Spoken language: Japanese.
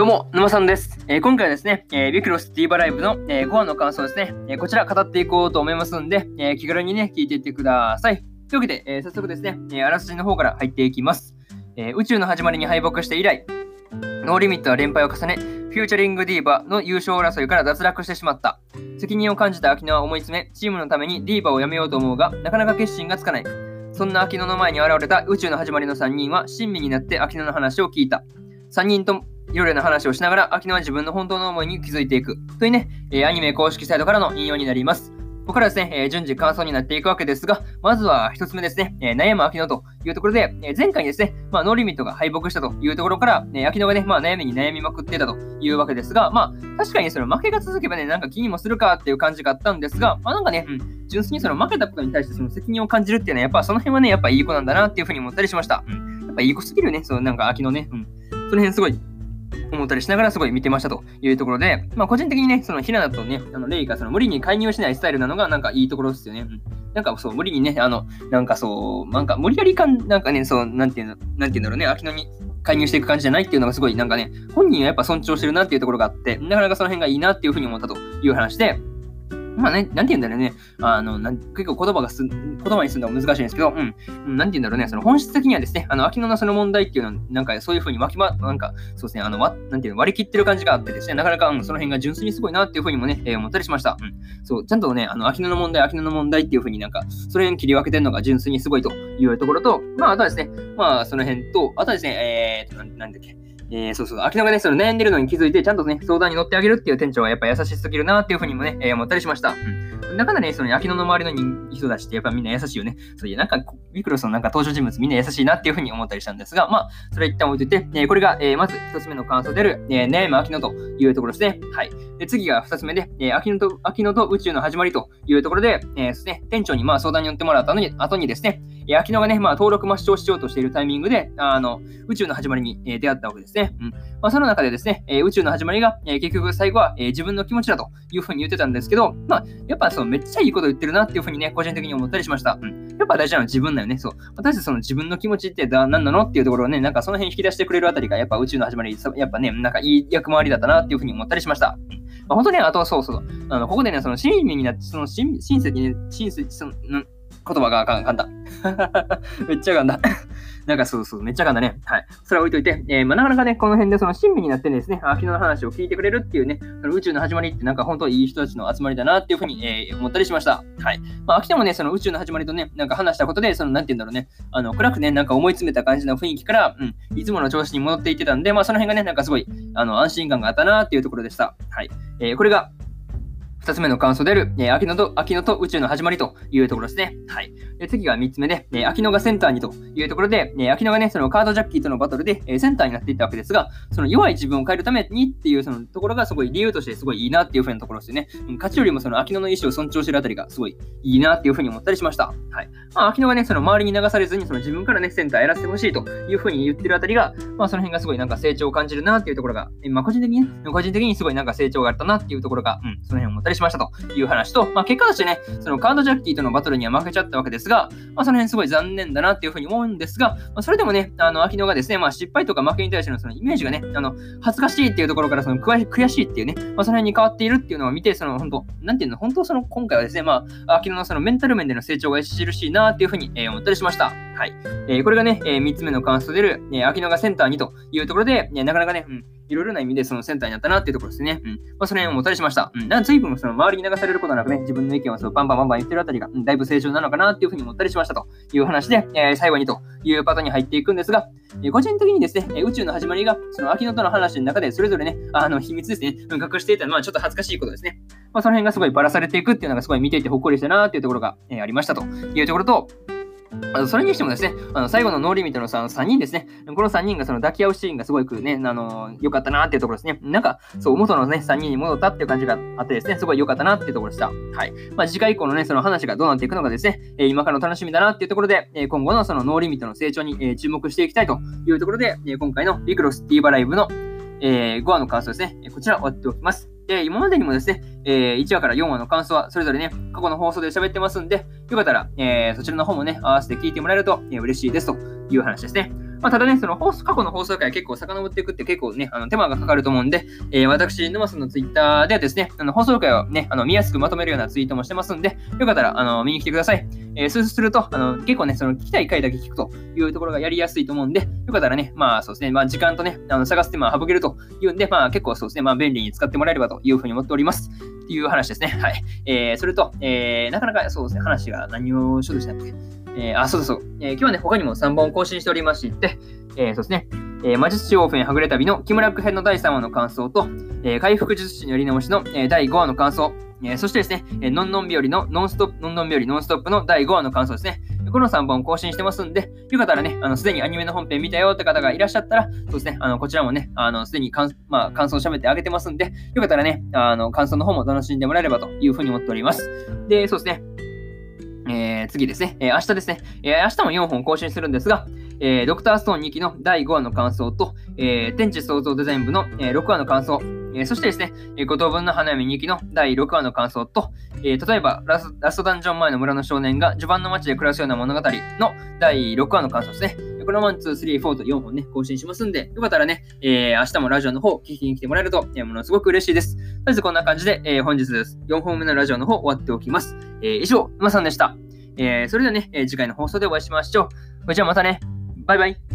どうも、沼さんです。えー今回はですね、えービクロスディーバライブの、え5話の感想ですね、えーこちら語っていこうと思いますんで、え気軽にね、聞いていってください。というわけで、え早速ですね、えあらすじの方から入っていきます。え宇宙の始まりに敗北して以来、ノーリミットは連敗を重ね、フューチャリングディーバの優勝争いから脱落してしまった。責任を感じた秋野は思い詰め、チームのためにディーバをやめようと思うが、なかなか決心がつかない。そんな秋野の前に現れた宇宙の始まりの3人は親身になって秋野の話を聞いた。3人とも夜の話をしながら秋野は自分の本当の思いに気づいていく。というね、えーアニメ公式サイトからの引用になります。ここからですね、えー順次感想になっていくわけですが、まずは一つ目ですね、えー悩む秋野というところで、えー前回ですね、まあ、ノーリミットが敗北したというところから、えー秋野がね、まあ、悩みに悩みまくってたというわけですが、まあ、確かにその負けが続けばね、なんか気にもするかっていう感じがあったんですが、まあ、なんかね、うん、純粋にその負けたことに対してその責任を感じるっていうのは、やっぱその辺はね、やっぱいい子なんだなっていうふうに思ったりしました。うん、やっぱいい子すぎるね、そのなんか秋野ね、うん、その辺すごい思ったりしながらすごい見てましたというところで、まあ個人的にね、そのひなだとね、あのレイがその無理に介入しないスタイルなのがなんかいいところですよね。なんかそう、無理にね、あの、なんかそう、なんか無理やり感、なんかね、そう、なんていうの、なんていうんだろうね、秋野に介入していく感じじゃないっていうのがすごいなんかね、本人はやっぱ尊重してるなっていうところがあって、なかなかその辺がいいなっていうふうに思ったという話で、まあね、なんて言うんだろうね。あの、なん結構言葉がす、言葉にするのは難しいんですけど、うん。うんなんて言うんだろうね。その本質的にはですね、あの、秋野のその問題っていうのは、なんかそういうふうに巻きま、なんか、そうですね、あの、わなんていうの、割り切ってる感じがあってですね、なかなか、うん、その辺が純粋にすごいなっていうふうにもね、えー思ったりしました。うん。そう、ちゃんとね、あの、秋野の問題、秋野の問題っていうふうになんか、それに切り分けてるのが純粋にすごいというところと、まあ、あとはですね、まあ、その辺と、あとはですね、えーと、なんなんだっけ。えー、そうそう、秋野がね、その悩んでるのに気づいて、ちゃんとね、相談に乗ってあげるっていう店長はやっぱ優しすぎるなっていうふうにもね、えー思ったりしました。うん。だからね、その秋野の周りの人人たちってやっぱみんな優しいよね。そういや、なんか、ビクロスのなんか登場人物みんな優しいなっていうふうに思ったりしたんですが、まあ、それは一旦置いといて、えーこれが、えーまず一つ目の感想である、えー、悩む秋野というところですね。はい。で、次が二つ目で、えー秋野と、秋野と宇宙の始まりというところで、えーですね、店長にまあ相談に乗ってもらった後に、後にですね、えー秋野がね、まあ登録抹消しようとしているタイミングで、あの、宇宙の始まりに、え出会ったわけですね。うん。まあ、その中でですね、え宇宙の始まりが、え結局最後は、え自分の気持ちだというふうに言ってたんですけど、まあ、やっぱそのめっちゃいいこと言ってるなっていうふうにね、個人的に思ったりしました。うん。やっぱ大事なのは自分だよね。そう。私たちその自分の気持ちってだ何なのっていうところをね、なんかその辺引き出してくれるあたりが、やっぱ宇宙の始まり、やっぱね、なんかいい役回りだったなっていうふうに思ったりしました。うんまあ、本当ね、あとはそうそう。あの、ここでね、その親身になって、その親親切に、親切、その、言葉があかん、簡単。めっちゃ簡単。なんかそうそう、めっちゃ簡単ね。はい。それは置いといて、えーまあ、なかなかね、この辺でその親身になってですね、秋の話を聞いてくれるっていうね、その宇宙の始まりってなんか本当いい人たちの集まりだなっていうふうに、えー思ったりしました。はい。まあ、秋田もね、その宇宙の始まりとね、なんか話したことで、その、なんて言うんだろうね、あの、暗くね、なんか思い詰めた感じの雰囲気から、うん、いつもの調子に戻っていってたんで、まあ、その辺がね、なんかすごい、あの、安心感があったなっていうところでした。はい。えーこれが、二つ目の感想である、えー、秋野と、秋野と宇宙の始まりというところですね。はい。で次が三つ目で、えー秋野がセンターにというところで、えー秋野がね、そのカードジャッキーとのバトルで、えーセンターになっていったわけですが、その弱い自分を変えるためにっていうそのところがすごい理由としてすごいいいなっていうふうなところですよね。うん勝ちよりもその秋野の意思を尊重してるあたりがすごいいいなっていうふうに思ったりしました。はい。まあ、秋野がね、その周りに流されずに、その自分からね、センターやらせてほしいというふうに言ってるあたりが、まあ、その辺がすごいなんか成長を感じるなっていうところが、えーまあ、個人的にね、個人的にすごいなんか成長があったなっていうところが、うん、その辺思ったりしましたという話と、まあ、結果としてね、そのカードジャッキーとのバトルには負けちゃったわけですが、まあ、その辺すごい残念だなっていうふうに思うんですが、まあ、それでもね、あの、秋野がですね、まあ、失敗とか負けに対してのそのイメージがね、あの、恥ずかしいっていうところから、その悔しいっていうね、まあ、その辺に変わっているっていうのを見て、その、本当なんていうの、本当その、今回はですね、まあ、秋野のそのメンタル面での成長が著しいなっていうふうに、えー思ったりしました。はい。えーこれがね、え3つ目の感想でる、えー秋野がセンターにというところで、ねなかなかね、うん、いろいろな意味でそのセンターになったなっていうところですね。うん。まあ、その辺を思ったりしました。うん。なんか随分その周りに流されることなくね、自分の意見をそうバンバンバンバン言ってるあたりが、うん、だいぶ成長なのかなっていうふうに思ったりしましたという話で、えー最後にというパターンに入っていくんですが、え個人的にですね、え宇宙の始まりが、その秋野との話の中でそれぞれね、あの、秘密ですね、うん隠していたのはちょっと恥ずかしいことですね。まあ、その辺がすごいバラされていくっていうのがすごい見ていてほっこりしたなっていうところが、えーありましたというところと、あのそれにしてもですね、あの最後の No Limit のさ3人ですね、この3人がその抱き合うシーンがすごくね、あの良かったなっていうところですね。なんか、そう、元のね、3人に戻ったっていう感じがあってですね、すごい良かったなっていうところでした。はい。まあ、次回以降のね、その話がどうなっていくのかですね、え今からの楽しみだなっていうところで、え今後のその No Limit の成長に、え注目していきたいというところで、え今回のビクロスティーバライブの、えー5話の感想ですね、こちら終わっておきます。で、今までにもですね、えー1話から4話の感想はそれぞれね、過去の放送で喋ってますんで、よかったら、えーそちらの方もね、合わせて聞いてもらえると、え嬉しいですという話ですね。まあ、ただね、その放送過去の放送回結構遡っていくって結構ね、あの手間がかかると思うんで、えー、私、沼さんのツイッターではですね、あの放送回をね、あの見やすくまとめるようなツイートもしてますんで、よかったらあの見に来てください。えー、そうすると、あの結構ね、その聞きたい回だけ聞くというところがやりやすいと思うんで、よかったらね、まあそうですね、まあ時間とね、あの探す手間を省けるというんで、まあ結構そうですね、まあ便利に使ってもらえればというふうに思っております。っていう話ですね。はい。えー、それと、えー、なかなかそうですね、話が何をしようとしたっけえー、あ、そうそう。えー、今日はね、他にも3本更新しておりまして、えー、そうですね、えー、魔術師オープンはぐれ旅の木村区編の第3話の感想と、えー、回復術師のやり直しの、えー、第5話の感想、えー、そしてですね、えー、のんのん日和のノンストップ、のんのん日和ノンストップの第5話の感想ですね。この3本更新してますんで、よかったらね、あの、すでにアニメの本編見たよって方がいらっしゃったら、そうですね、あの、こちらもね、あの、すでに感、まあ、感想を喋ってあげてますんで、よかったらね、あの、感想の方も楽しんでもらえればというふうに思っております。で、そうですね、えー、次ですね、えー、明日ですね、えー、明日も4本更新するんですが、えー、ドクターストーン2期の第5話の感想と、えー、天地創造デザイン部の、えー、6話の感想、えー、そしてですね、えー、五等分の花嫁2期の第6話の感想と、えー、例えばラスラストダンジョン前の村の少年が序盤の街で暮らすような物語の第6話の感想ですね。この1、2、3、4と4本ね、更新しますんで、よかったらね、えー、明日もラジオの方聞きに来てもらえると、えー、ものすごく嬉しいです。とりあえずこんな感じで、えー、本日です。4本目のラジオの方終わっておきます。えー、以上、馬さんでした。えー、それではね、え、次回の放送でお会いしましょう。じゃあまたね。バイバイ。